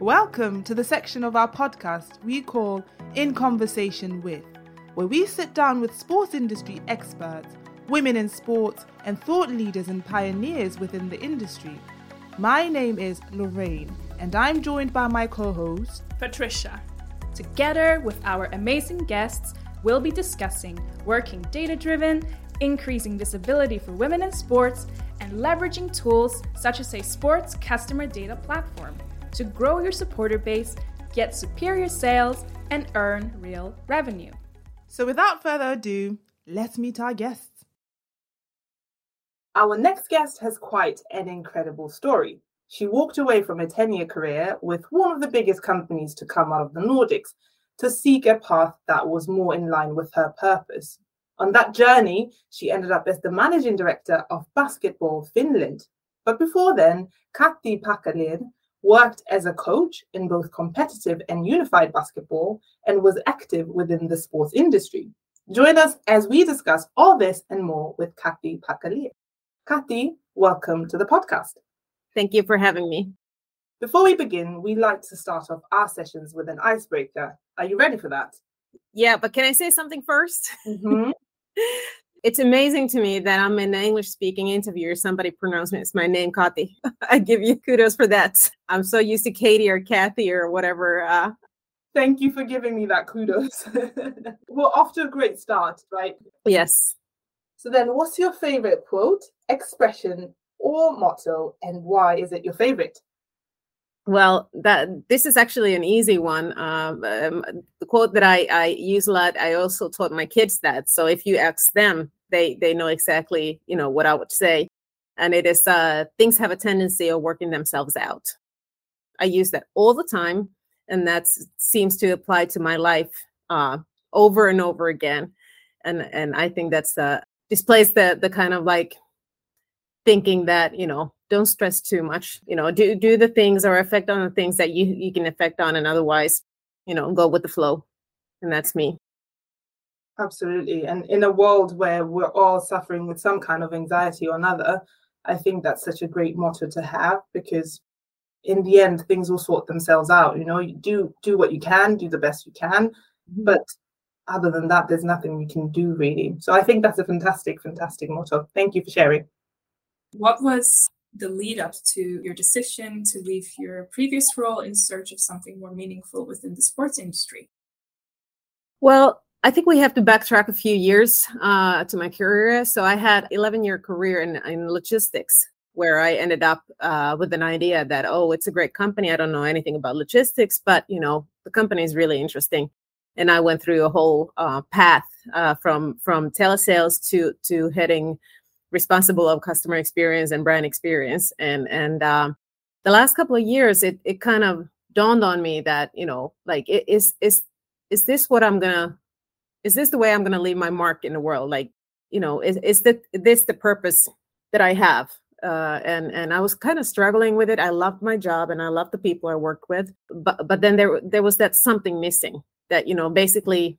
Welcome to the section of our podcast we call In Conversation with, where we sit down with sports industry experts, women in sports, and thought leaders and pioneers within the industry. My name is Lorraine, and I'm joined by my co host, Patricia. Together with our amazing guests, we'll be discussing working data driven, increasing visibility for women in sports, and leveraging tools such as a sports customer data platform to grow your supporter base, get superior sales, and earn real revenue. So, without further ado, let's meet our guests. Our next guest has quite an incredible story. She walked away from a 10 year career with one of the biggest companies to come out of the Nordics to seek a path that was more in line with her purpose. On that journey, she ended up as the managing director of Basketball Finland. But before then, Kati Packalén worked as a coach in both competitive and unified basketball, and was active within the sports industry. Join us as we discuss all this and more with Kati Packalén. Kati, welcome to the podcast. Thank you for having me. Before we begin, we like to start off our sessions with an icebreaker. Are you ready for that? Yeah, but can I say something 1st Mm-hmm. it's amazing to me that I'm an English speaking interviewer. Somebody pronounces my name Kati. I give you kudos for that. I'm so used to Katie or Kathy or whatever. Uh, Thank you for giving me that kudos. We're off to a great start, right? yes. So then, what's your favorite quote, expression, or motto, and why is it your favorite? Well, that this is actually an easy one. Um, um, the quote that I, I use a lot, I also taught my kids that. So if you ask them, they they know exactly you know what I would say, and it is uh, things have a tendency of working themselves out. I use that all the time, and that seems to apply to my life uh, over and over again, and and I think that's uh, displays the the kind of like thinking that you know don't stress too much you know do do the things or affect on the things that you you can affect on and otherwise you know go with the flow and that's me Absolutely. And in a world where we're all suffering with some kind of anxiety or another, I think that's such a great motto to have because in the end things will sort themselves out. You know, you do do what you can, do the best you can, mm-hmm. but other than that, there's nothing we can do really. So I think that's a fantastic, fantastic motto. Thank you for sharing. What was the lead up to your decision to leave your previous role in search of something more meaningful within the sports industry? well i think we have to backtrack a few years uh, to my career. So i had 11 year career in, in logistics where i ended up uh, with an idea that oh it's a great company. I don't know anything about logistics but you know the company is really interesting. And i went through a whole uh, path uh, from from telesales to to heading responsible of customer experience and brand experience. And and um, the last couple of years it it kind of dawned on me that you know like is is is this what i'm gonna is this the way i'm gonna leave my mark in the world? Like you know is, is that this the purpose that i have? Uh, and and i was kind of struggling with it. I loved my job and i loved the people i worked with but but then there there was that something missing that you know basically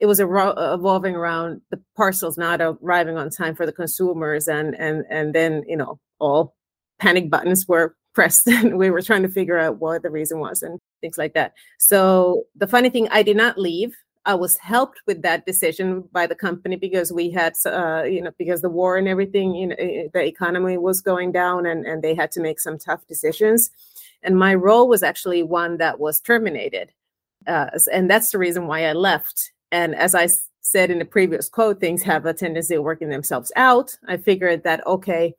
it was ero- evolving around the parcels not arriving on time for the consumers and and and then you know all panic buttons were pressed and we were trying to figure out what the reason was and things like that. So the funny thing i did not leave. I was helped with that decision by the company because we had uh, you know because the war and everything you know eh, the economy was going down and and they had to make some tough decisions. And my role was actually one that was terminated uh, and that's the reason why i left and as I said in the previous quote, things have a tendency of working themselves out. I figured that, okay,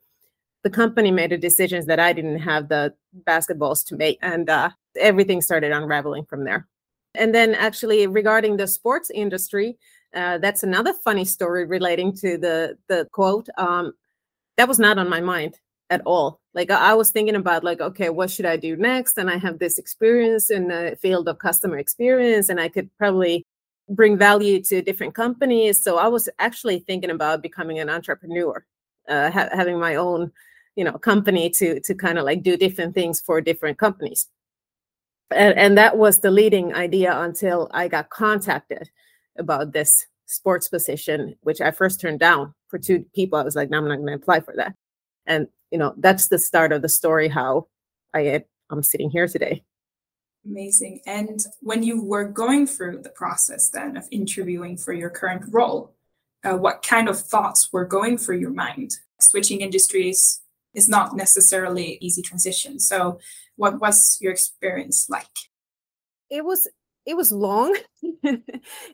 the company made the decisions that I didn't have the basketballs to make. And uh, everything started unraveling from there. And then, actually, regarding the sports industry, uh, that's another funny story relating to the the quote. Um, that was not on my mind at all. Like I I was thinking about like, okay, what should I do next? And I have this experience in the field of customer experience, and I could probably bring value to different companies. So I was actually thinking about becoming an entrepreneur, uh, ha- having my own, you know, company to to kind of like do different things for different companies. And, and that was the leading idea until I got contacted about this sports position, which I first turned down for two people. I was like, no, I'm not going to apply for that. And you know, that's the start of the story. How I I'm sitting here today. Amazing. And when you were going through the process then of interviewing for your current role, uh, what kind of thoughts were going through your mind? Switching industries is not necessarily easy transition. So, what was your experience like? It was it was long, and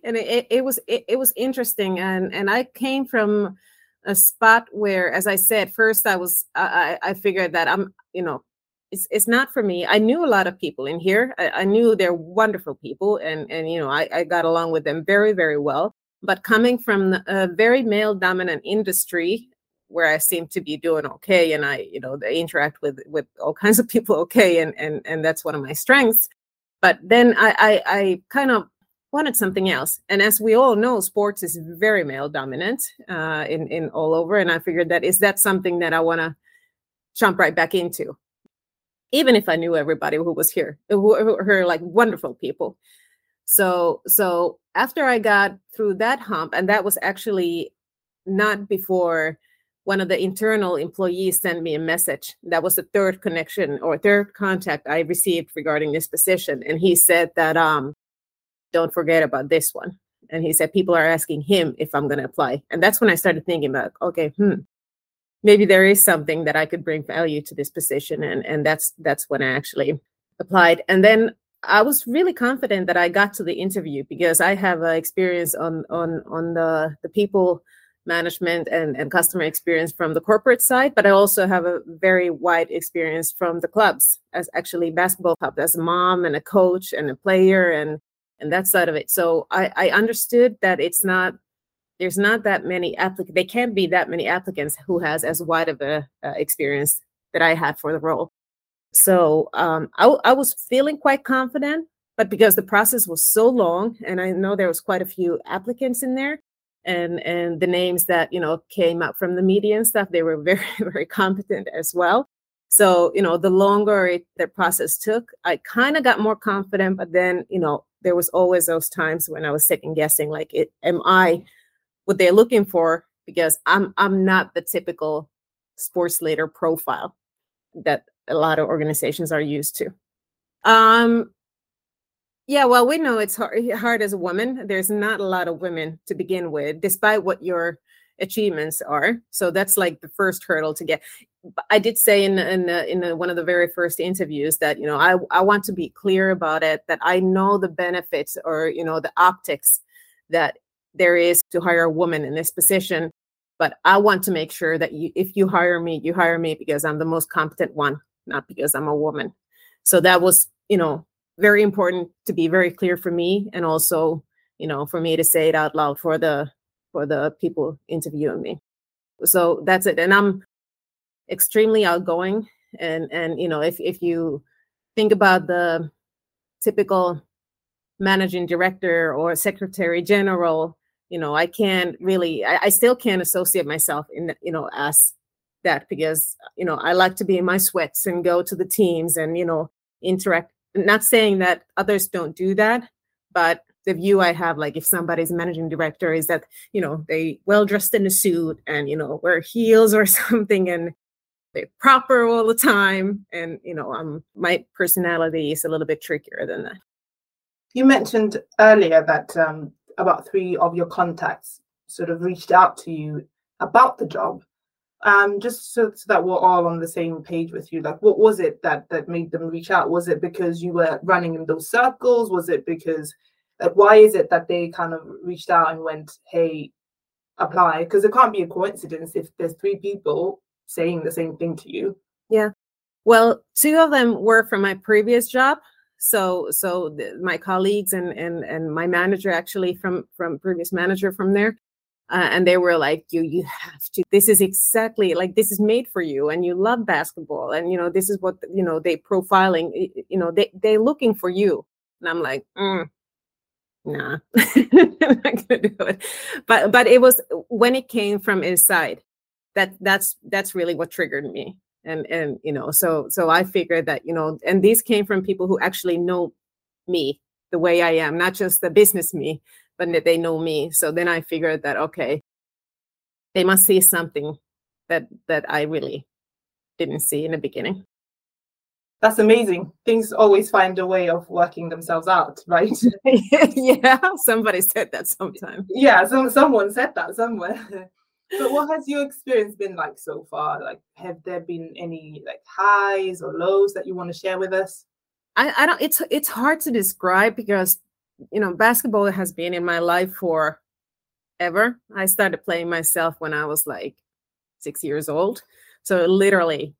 it, it was it, it was interesting, and and I came from a spot where, as I said, first I was I I figured that I'm you know it's it's not for me. I knew a lot of people in here. I, I knew they're wonderful people, and and you know I, I got along with them very very well. But coming from a very male dominant industry where I seem to be doing okay, and I you know I interact with with all kinds of people okay, and and and that's one of my strengths. But then I I, I kind of wanted something else. And as we all know, sports is very male dominant uh, in in all over. And I figured that is that something that I want to jump right back into even if I knew everybody who was here, who, are like wonderful people. So so after I got through that hump, and that was actually not before one of the internal employees sent me a message. That was the third connection or third contact I received regarding this position. And he said that um don't forget about this one. And he said people are asking him if I'm gonna apply. And that's when I started thinking about, okay, hmm, maybe there is something that I could bring value to this position. And, and that's that's when I actually applied. And then I was really confident that I got to the interview because I have uh, experience on on on the the people management and, and customer experience from the corporate side, but I also have a very wide experience from the clubs as actually basketball clubs as a mom and a coach and a player and and that side of it. So I, I understood that it's not there's not that many applicants. They can't be that many applicants who has as wide of a uh, experience that I had for the role. So um, I, I was feeling quite confident, but because the process was so long, and I know there was quite a few applicants in there, and and the names that you know came up from the media and stuff, they were very very competent as well. So you know, the longer it, the process took, I kind of got more confident, but then you know, there was always those times when I was second guessing, like, it, am I what they're looking for because I'm I'm not the typical sports leader profile that a lot of organizations are used to. Um yeah, well, we know it's hard, hard as a woman. There's not a lot of women to begin with, despite what your achievements are. So that's like the first hurdle to get. I did say in in in one of the very first interviews that you know I I want to be clear about it that I know the benefits or you know the optics that there is to hire a woman in this position but i want to make sure that you if you hire me you hire me because i'm the most competent one not because i'm a woman. So that was you know very important to be very clear for me and also you know for me to say it out loud for the for the people interviewing me. So that's it. And i'm extremely outgoing and and you know if if you think about the typical managing director or secretary general you know i can't really I, I, still can't associate myself in you know as that because you know i like to be in my sweats and go to the teams and you know interact. Not saying that others don't do that but the view i have like if somebody's managing director is that you know they well dressed in a suit and you know wear heels or something and they're proper all the time and you know um my personality is a little bit trickier than that. You mentioned earlier that um, about three of your contacts sort of reached out to you about the job. Um just so, so, that we're all on the same page with you like what was it that that made them reach out? Was it because you were running in those circles? Was it because like why is it that they kind of reached out and went hey apply? Because it can't be a coincidence if there's three people saying the same thing to you. Yeah. Well two of them were from my previous job so so the, my colleagues and and and my manager actually from from previous manager from there uh, and they were like you you have to this is exactly like this is made for you and you love basketball and you know this is what you know they profiling you know they they looking for you. And i'm like mm, nah i'm not gonna do it. But but it was when it came from inside that that's that's really what triggered me and and you know so so i figured that you know and these came from people who actually know me the way i am not just the business me but that they know me so then i figured that okay they must see something that that i really didn't see in the beginning that's amazing. Things always find a way of working themselves out, right? yeah, somebody said that sometime. Yeah, some someone said that somewhere. but what has your experience been like so far? Like, have there been any like highs or lows that you want to share with us? I, I don't. It's it's hard to describe because you know basketball has been in my life for ever. I started playing myself when I was like six years old, so literally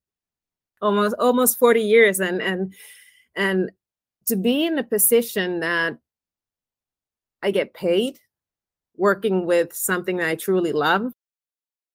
almost almost 40 years and and and to be in a position that i get paid working with something that i truly love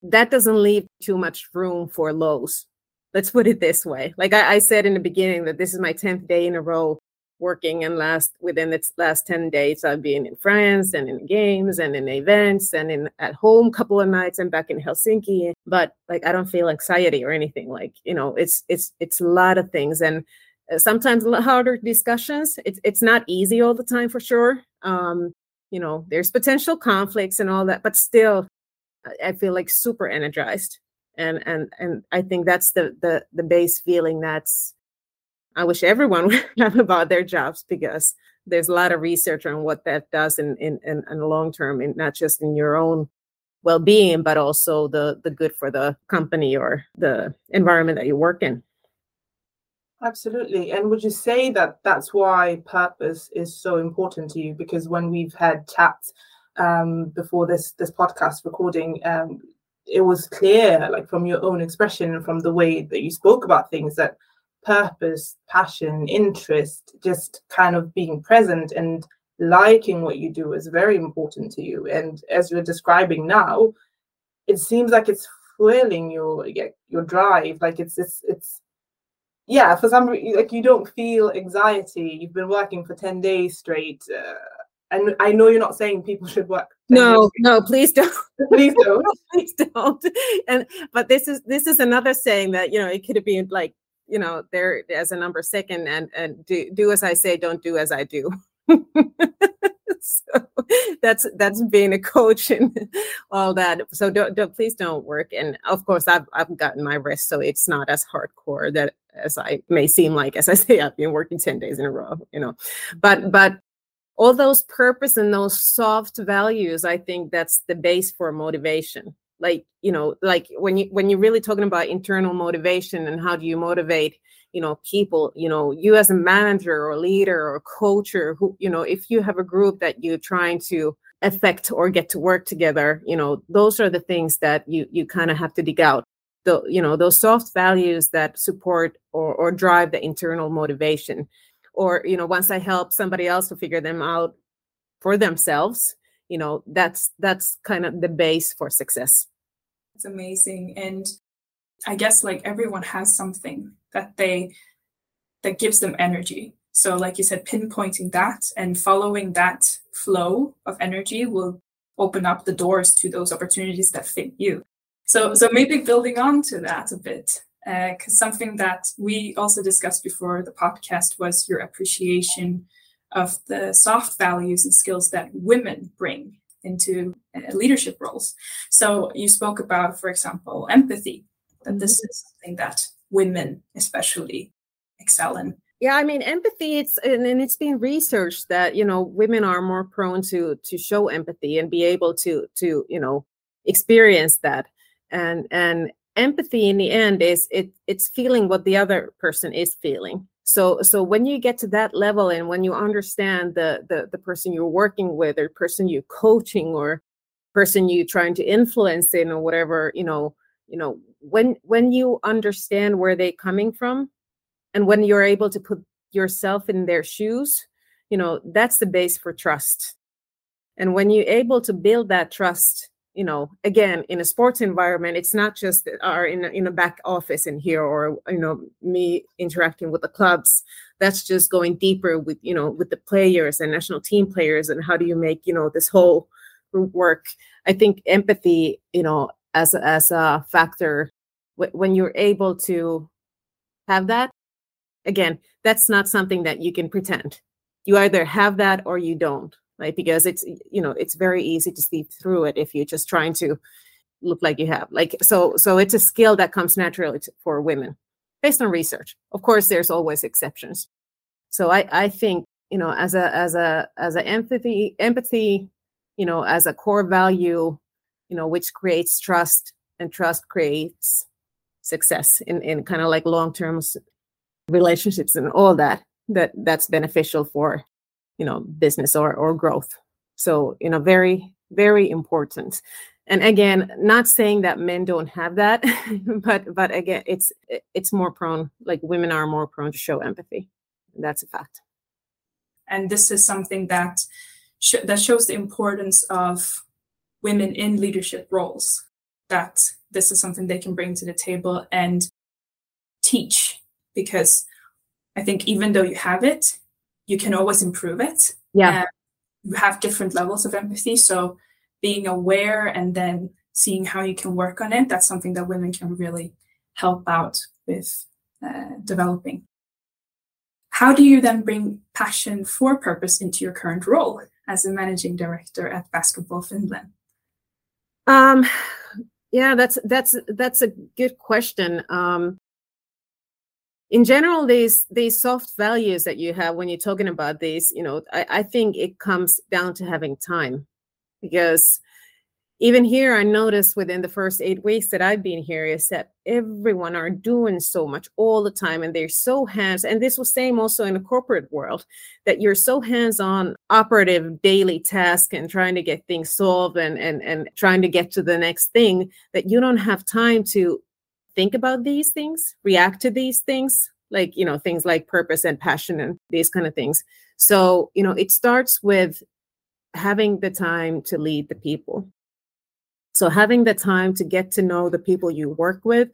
that doesn't leave too much room for lows. Let's put it this way. Like I, I said in the beginning that this is my 10th day in a row working and last within its last 10 days i've been in france and in games and in events and in at home a couple of nights and back in helsinki. But like i don't feel anxiety or anything. Like you know it's it's it's a lot of things. And uh, sometimes harder discussions. It's it's not easy all the time for sure. Um you know there's potential conflicts and all that but still i feel like super energized and and and i think that's the the the base feeling that's I wish everyone would have about their jobs because there's a lot of research on what that does in in, in, in the long term, and not just in your own well-being, but also the the good for the company or the environment that you work in. Absolutely. And would you say that that's why purpose is so important to you? Because when we've had chats um, before this this podcast recording, um, it was clear, like from your own expression and from the way that you spoke about things, that purpose, passion, interest, just kind of being present and liking what you do is very important to you. And as you're describing now, it seems like it's fueling your your drive. Like it's it's it's yeah. For some reason, like you don't feel anxiety. You've been working for ten days straight. Uh, and I know you're not saying people should work. No, no, please don't. please don't. please don't. And but this is this is another saying that you know it could have been like you know there as a number second and and do do as i say don't do as i do so that's that's being a coach and all that so don't, don't please don't work and of course i've i've gotten my rest so it's not as hardcore that as i may seem like as i say i've been working 10 days in a row you know but but all those purpose and those soft values i think that's the base for motivation. Like you know like when you when you're really talking about internal motivation and how do you motivate you know people you know you as a manager or leader or coach or who you know if you have a group that you're trying to affect or get to work together you know those are the things that you you kind of have to dig out. The you know those soft values that support or, or drive the internal motivation or you know once i help somebody else to figure them out for themselves you know that's that's kind of the base for success. It's amazing and i guess like everyone has something that they that gives them energy. So like you said pinpointing that and following that flow of energy will open up the doors to those opportunities that fit you. So so maybe building on to that a bit because uh, something that we also discussed before the podcast was your appreciation of the soft values and skills that women bring into uh, leadership roles. So you spoke about, for example, empathy, that this mm-hmm. is something that women especially excel in. Yeah, I mean empathy. It's and, and it's been researched that you know women are more prone to to show empathy and be able to to you know experience that and and empathy in the end is it it's feeling what the other person is feeling. So so when you get to that level and when you understand the the, the person you're working with or person you're coaching or person you're trying to influence in or whatever you know you know when when you understand where they're coming from and when you're able to put yourself in their shoes you know that's the base for trust. And when you're able to build that trust you know again in a sports environment it's not just our in a, in a back office in here or you know me interacting with the clubs. That's just going deeper with you know with the players and national team players and how do you make you know this whole group work. I think empathy you know as a, as a factor when you're able to have that again that's not something that you can pretend. You either have that or you don't right? Because it's you know it's very easy to see through it if you're just trying to look like you have like so so it's a skill that comes naturally to, for women based on research. Of course, there's always exceptions. So I, I think, you know, as a as a as a empathy, empathy, you know, as a core value, you know, which creates trust and trust creates success in, in kind of like long-term relationships and all that, that that's beneficial for, you know, business or or growth. So, you know, very, very important. And again not saying that men don't have that but but again it's it's more prone like women are more prone to show empathy. That's a fact. And this is something that sh- that shows the importance of women in leadership roles that this is something they can bring to the table and teach. Because i think even though you have it you can always improve it yeah you have different levels of empathy so being aware and then seeing how you can work on it, that's something that women can really help out with uh, developing. How do you then bring passion for purpose into your current role as a managing director at Basketball Finland? Um, yeah, that's that's that's a good question. Um, in general, these these soft values that you have when you're talking about these, you know, I, I think it comes down to having time. Because even here i noticed within the first eight weeks that i've been here is that everyone are doing so much all the time and they're so hands and this was same also in the corporate world that you're so hands-on operative daily task and trying to get things solved and and and trying to get to the next thing that you don't have time to think about these things react to these things like you know things like purpose and passion and these kind of things so you know it starts with having the time to lead the people. So, having the time to get to know the people you work with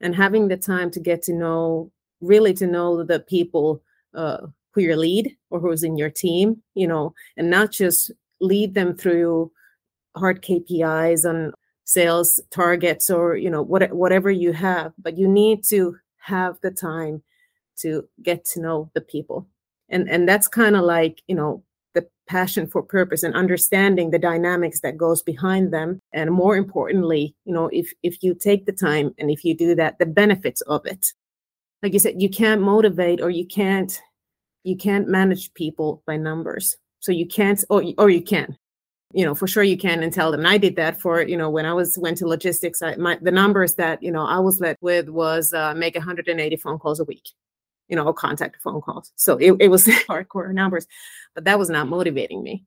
and having the time to get to know, really to know the people uh, who you lead or who's in your team, you know, and not just lead them through hard KPIs and sales targets or, you know, what, whatever you have, but you need to have the time to get to know the people. And, and that's kind of like, you know, the passion for purpose and understanding the dynamics that goes behind them. And more importantly you know if if you take the time and if you do that the benefits of it. Like you said you can't motivate or you can't you can't manage people by numbers. So you can't or, or you can you know for sure you can and tell them and i did that for you know when i was went to logistics I, my the numbers that you know i was led with was uh, make 180 phone calls a week you know, contact phone calls. So it, it was hardcore numbers, but that was not motivating me.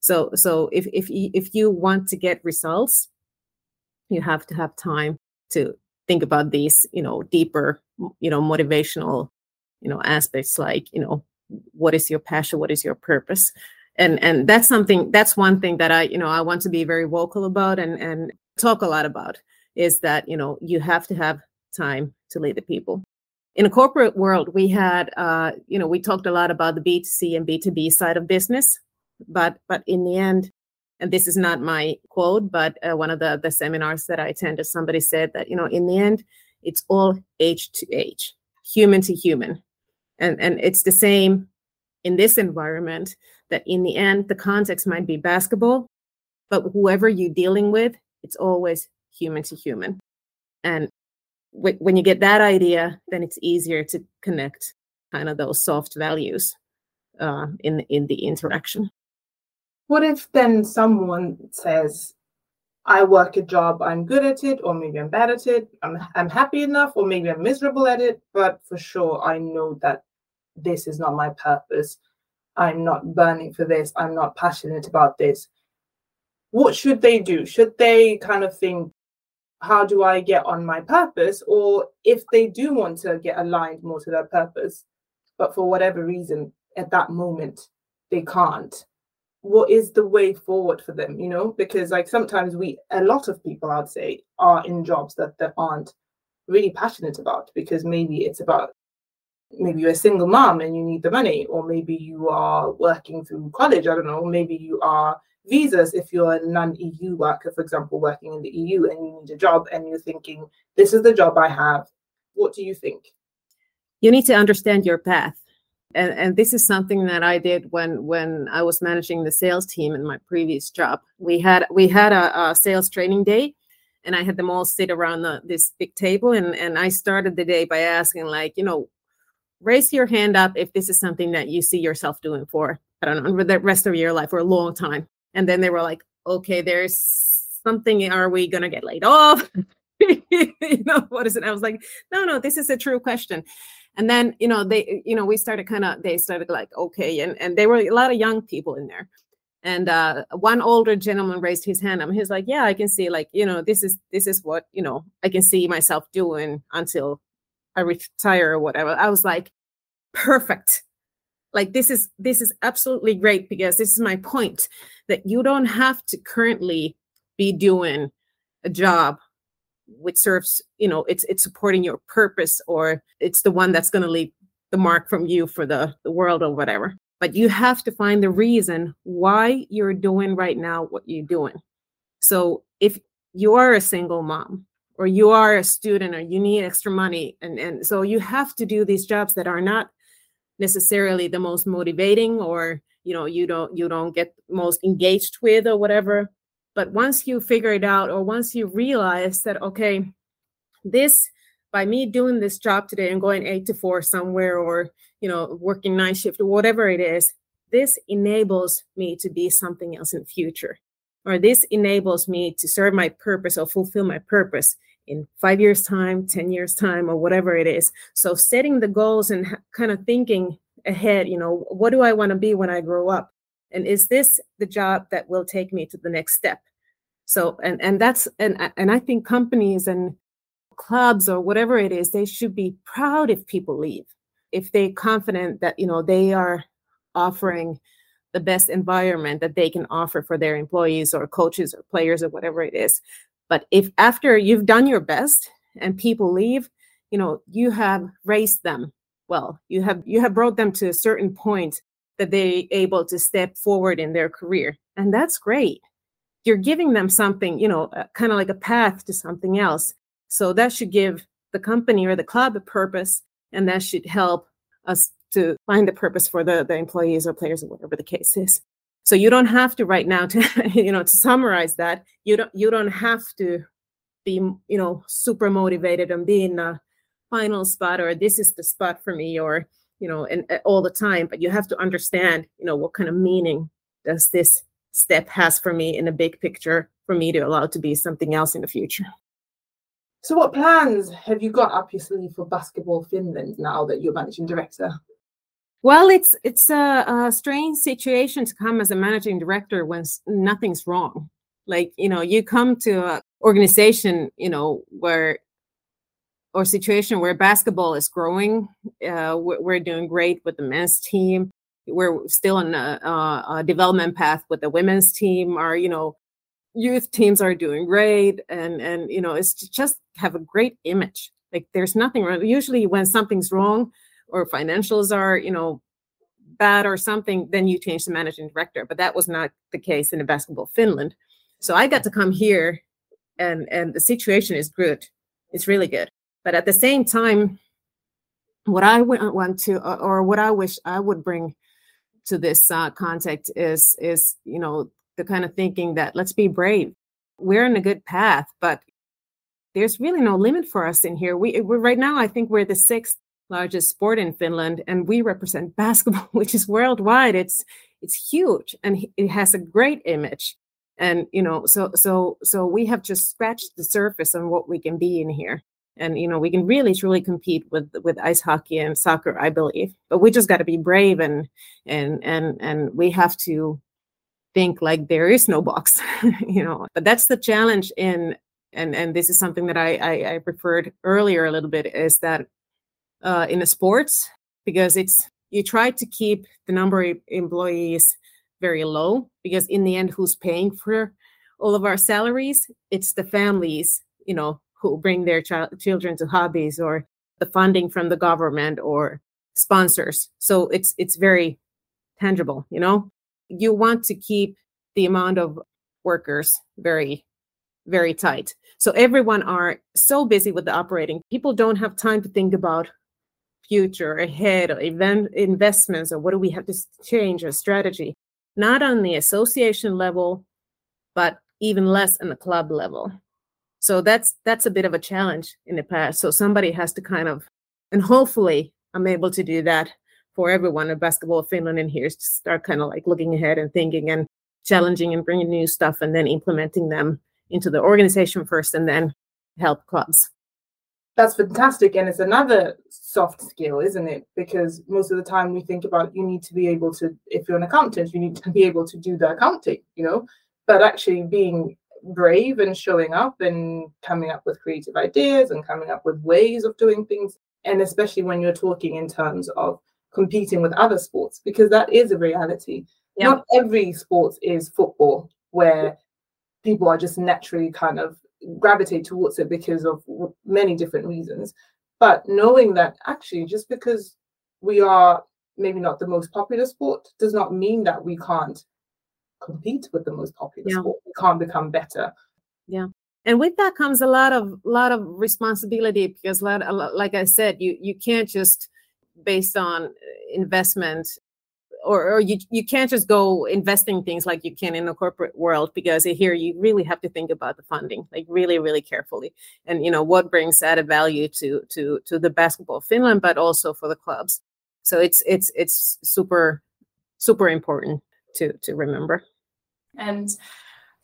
So so if if if you want to get results, you have to have time to think about these, you know, deeper, you know, motivational, you know, aspects like, you know, what is your passion, what is your purpose? And and that's something that's one thing that I, you know, I want to be very vocal about and and talk a lot about is that, you know, you have to have time to lead the people in a corporate world, we had, uh, you know, we talked a lot about the B2C and B2B side of business, but but in the end, and this is not my quote, but uh, one of the the seminars that I attended, somebody said that you know, in the end, it's all H2H, human to human, and and it's the same in this environment. That in the end, the context might be basketball, but whoever you're dealing with, it's always human to human, and when you get that idea, then it's easier to connect kind of those soft values uh, in in the interaction. What if then someone says, "I work a job, I'm good at it, or maybe I'm bad at it. I'm I'm happy enough, or maybe I'm miserable at it, but for sure I know that this is not my purpose. I'm not burning for this. I'm not passionate about this." What should they do? Should they kind of think, how do I get on my purpose? Or if they do want to get aligned more to their purpose, but for whatever reason at that moment they can't, what is the way forward for them? You know, because like sometimes we, a lot of people, I'd say, are in jobs that they aren't really passionate about because maybe it's about maybe you're a single mom and you need the money, or maybe you are working through college. I don't know. Maybe you are visas if you're a non-EU worker, for example, working in the EU and you need a job and you're thinking, this is the job I have. What do you think? You need to understand your path. And, and this is something that I did when when I was managing the sales team in my previous job. We had we had a, a sales training day, and I had them all sit around the, this big table. And, and I started the day by asking, like, you know, raise your hand up if this is something that you see yourself doing for, I don't know, for the rest of your life or a long time. And then they were like, okay, there's something. Are we going to get laid off? you know, what is it? I was like, no, no, this is a true question. And then, you know, they, you know, we started kind of, they started like, okay. And, and there were a lot of young people in there. And uh, one older gentleman raised his hand and he's like, yeah, I can see like, you know, this is, this is what, you know, I can see myself doing until I retire or whatever. I was like, perfect. Like this is, this is absolutely great because this is my point that you don't have to currently be doing a job which serves you know it's it's supporting your purpose or it's the one that's going to leave the mark from you for the, the world or whatever but you have to find the reason why you're doing right now what you're doing so if you are a single mom or you are a student or you need extra money. And and so you have to do these jobs that are not necessarily the most motivating or you know you don't you don't get most engaged with or whatever. But once you figure it out, or once you realize that, okay, this by me doing this job today and going eight to four somewhere, or you know, working night shift or whatever it is, this enables me to be something else in the future. Or this enables me to serve my purpose or fulfill my purpose in five years' time, 10 years' time, or whatever it is. So setting the goals and kind of thinking ahead, you know, what do I want to be when I grow up? And is this the job that will take me to the next step? So and and that's and and I think companies and clubs or whatever it is, they should be proud if people leave. If they're confident that you know they are offering the best environment that they can offer for their employees or coaches or players or whatever it is. But if after you've done your best and people leave, you know, you have raised them well, you have you have brought them to a certain point that they're able to step forward in their career. And that's great you're giving them something, you know, uh, kind of like a path to something else. So that should give the company or the club a purpose, and that should help us to find the purpose for the, the employees or players or whatever the case is. So you don't have to right now to, you know, to summarize that, you don't you don't have to be, you know, super motivated and be in the final spot or this is the spot for me or you know and, and all the time but you have to understand you know what kind of meaning does this step has for me in a big picture for me to allow to be something else in the future. So, what plans have you got up your sleeve for Basketball Finland now that you're managing director? Well, it's it's a, a strange situation to come as a managing director when nothing's wrong. Like you know, you come to an organization, you know, where or situation where basketball is growing. Uh, we're, doing great with the men's team we're still on a, a, development path with the women's team. Our you know youth teams are doing great, and and you know it's just have a great image. Like there's nothing wrong. Usually when something's wrong or financials are you know bad or something, then you change the managing director. But that was not the case in the basketball Finland. So I got to come here, and and the situation is good. It's really good. But at the same time, what I want to, or what I wish I would bring to this uh, context is is you know the kind of thinking that let's be brave. We're in a good path, but there's really no limit for us in here. We we're right now. I think we're the sixth largest sport in Finland, and we represent basketball, which is worldwide. It's it's huge, and it has a great image. And you know, so so so we have just scratched the surface on what we can be in here and you know we can really truly compete with with ice hockey and soccer i believe but we just got to be brave and and and and we have to think like there is no box you know but that's the challenge in and and this is something that i i, I referred earlier a little bit is that uh in the sports because it's you try to keep the number of employees very low because in the end who's paying for all of our salaries? It's the families you know who bring their ch- children to hobbies or the funding from the government or sponsors. So it's it's very tangible you know? You want to keep the amount of workers very very tight. So everyone are so busy with the operating. People don't have time to think about future ahead or event investments or what do we have to change our strategy not on the association level but even less on the club level So that's that's a bit of a challenge in the past. So somebody has to kind of, and hopefully I'm able to do that for everyone at Basketball Finland in here. To start kind of like looking ahead and thinking and challenging and bringing new stuff and then implementing them into the organization first and then help clubs. That's fantastic. And it's another soft skill, isn't it? Because most of the time we think about you need to be able to, if you're an accountant, you need to be able to do the accounting, you know, but actually being brave and showing up and coming up with creative ideas and coming up with ways of doing things. And especially when you're talking in terms of competing with other sports, because that is a reality. Yeah. Not every sport is football, where people are just naturally kind of gravitate towards it because of many different reasons. But knowing that actually, just because we are maybe not the most popular sport does not mean that we can't compete with the most popular yeah. sport. We can't become better. Yeah. And with that comes a lot of lot of responsibility because, like I said, you you can't just based on investment or, or you, you can't just go investing things like you can in the corporate world because here you really have to think about the funding like really really carefully. And you know what brings added value to to to the basketball finland but also for the clubs. So it's it's it's super super important to to remember. And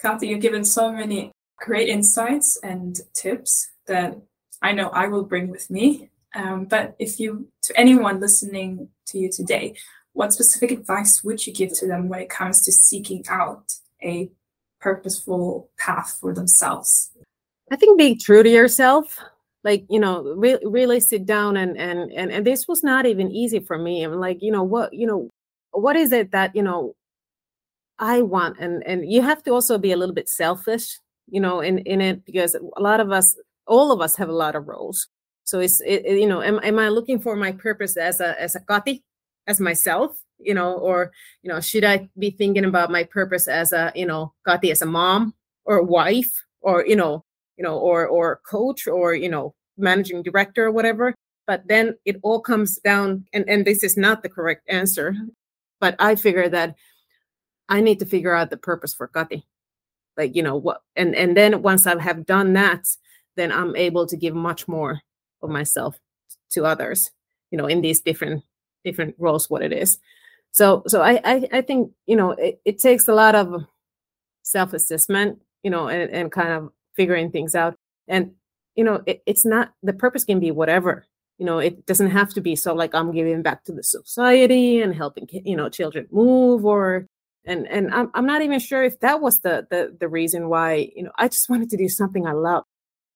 Kathy, you've given so many great insights and tips that I know I will bring with me. Um, but if you, to anyone listening to you today, what specific advice would you give to them when it comes to seeking out a purposeful path for themselves? I think being true to yourself, like you know, re- really sit down and and and and this was not even easy for me. I'm like, you know, what you know, what is it that you know I want, and and you have to also be a little bit selfish, you know, in in it because a lot of us, all of us, have a lot of roles. So it's it, you know, am, am I looking for my purpose as a as a Kati, as myself you know or you know should i be thinking about my purpose as a you know Kati as a mom or wife or you know you know or or coach or you know managing director or whatever? But then it all comes down and and this is not the correct answer but i figure that i need to figure out the purpose for Kati like you know what and and then once i have done that then i'm able to give much more of myself to others you know in these different different roles what it is. So so i i, I think you know it, it takes a lot of self-assessment you know and, and kind of figuring things out. And you know it, it's not the purpose can be whatever. You know it doesn't have to be so like i'm giving back to the society and helping you know children move or and and i'm, I'm not even sure if that was the, the the reason why you know i just wanted to do something i love.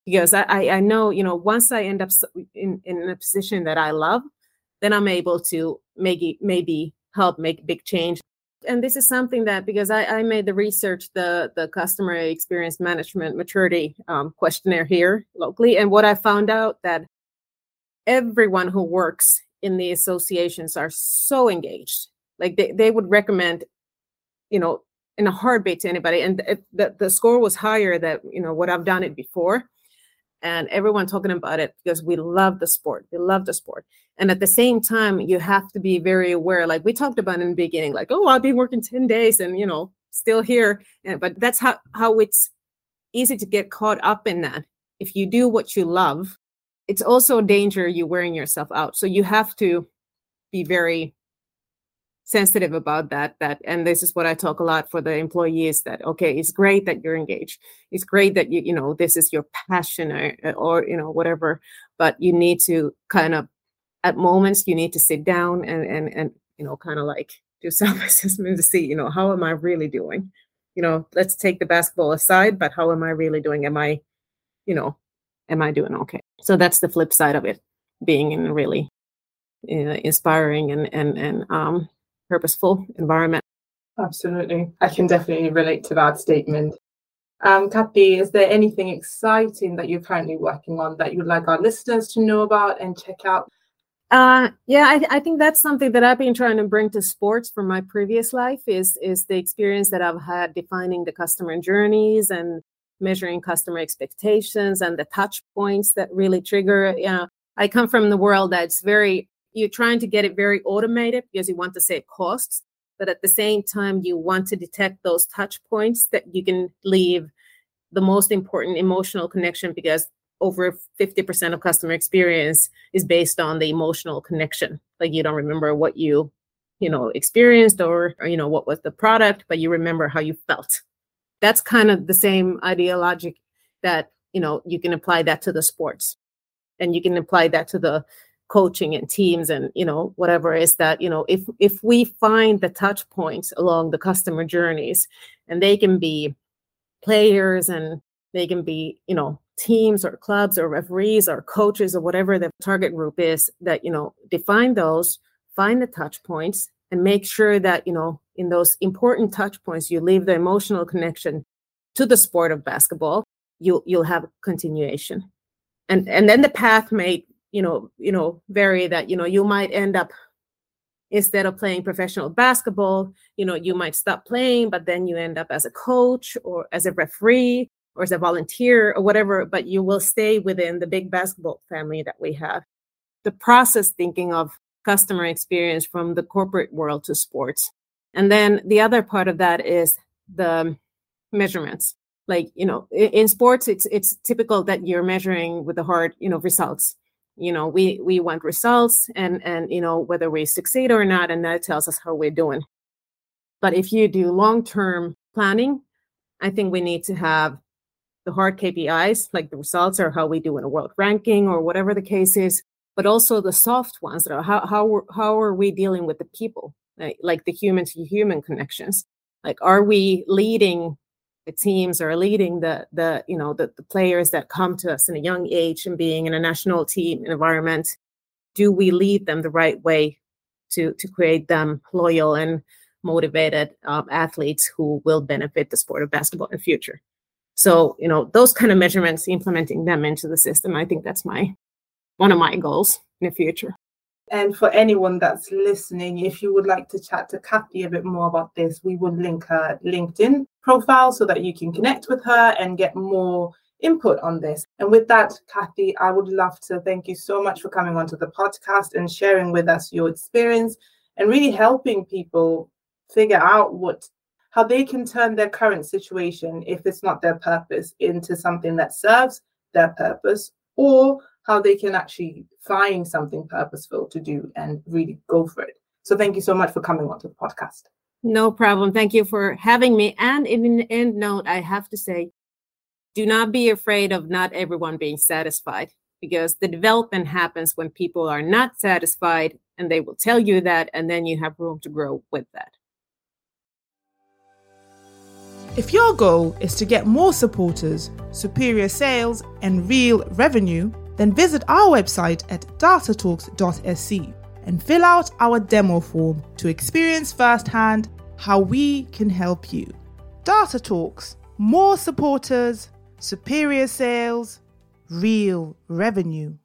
Because i i know you know once i end up in in a position that i love then I'm able to maybe maybe help make big change. And this is something that because I, I made the research, the the customer experience management maturity um, questionnaire here locally, and what I found out that everyone who works in the associations are so engaged. Like they, they would recommend, you know, in a heartbeat to anybody. And the, the score was higher that, you know, what I've done it before and everyone talking about it because we love the sport. We love the sport. And at the same time, you have to be very aware, like we talked about in the beginning, like, oh, I've been working 10 days and you know, still here. And, but that's how how it's easy to get caught up in that. If you do what you love, it's also a danger you wearing yourself out. So you have to be very sensitive about that that and this is what i talk a lot for the employees that okay it's great that you're engaged. It's great that you you know this is your passion or, or you know whatever but you need to kind of at moments you need to sit down and and and you know kind of like do self-assessment to see you know how am i really doing? You know let's take the basketball aside but how am i really doing? Am i you know am i doing okay? So that's the flip side of it being in really uh, inspiring and and and um purposeful environment. Absolutely. I can definitely relate to that statement. Um, Kathy, is there anything exciting that you're currently working on that you'd like our listeners to know about and check out? Uh, yeah, I, I think that's something that I've been trying to bring to sports from my previous life is is the experience that I've had defining the customer journeys and measuring customer expectations and the touch points that really trigger. You know, I come from the world that's very you're trying to get it very automated because you want to save costs but at the same time you want to detect those touch points that you can leave the most important emotional connection because over 50% of customer experience is based on the emotional connection. Like you don't remember what you you know experienced or, or you know what was the product but you remember how you felt. That's kind of the same ideologic that you know you can apply that to the sports. And you can apply that to the coaching and teams and you know whatever is that you know if if we find the touch points along the customer journeys and they can be players and they can be you know teams or clubs or referees or coaches or whatever the target group is that you know define those find the touch points and make sure that you know in those important touch points you leave the emotional connection to the sport of basketball you'll you'll have continuation. And and then the path may you know you know vary that you know you might end up instead of playing professional basketball you know you might stop playing but then you end up as a coach or as a referee or as a volunteer or whatever but you will stay within the big basketball family that we have. The process thinking of customer experience from the corporate world to sports. And then the other part of that is the measurements. Like you know in, sports it's it's typical that you're measuring with the hard you know results you know we we want results and and you know whether we succeed or not and that tells us how we're doing. But if you do long term planning i think we need to have the hard kpis like the results or how we do in a world ranking or whatever the case is but also the soft ones that are how how, how are we dealing with the people like, like the human to human connections? Like are we leading the teams are leading the the you know the, the players that come to us in a young age and being in a national team environment do we lead them the right way to to create them loyal and motivated um, athletes who will benefit the sport of basketball in the future? So you know those kind of measurements implementing them into the system i think that's my one of my goals in the future and for anyone that's listening, if you would like to chat to Kati a bit more about this, we will link her LinkedIn profile so that you can connect with her and get more input on this. And with that, Kati, I would love to thank you so much for coming onto the podcast and sharing with us your experience and really helping people figure out what how they can turn their current situation if it's not their purpose into something that serves their purpose or how they can actually find something purposeful to do and really go for it. So thank you so much for coming onto the podcast. No problem. Thank you for having me. And in an end note, I have to say, do not be afraid of not everyone being satisfied because the development happens when people are not satisfied and they will tell you that, and then you have room to grow with that. If your goal is to get more supporters, superior sales, and real revenue, then visit our website at datatalks.sc and fill out our demo form to experience firsthand how we can help you. Data Talks, more supporters, superior sales, real revenue.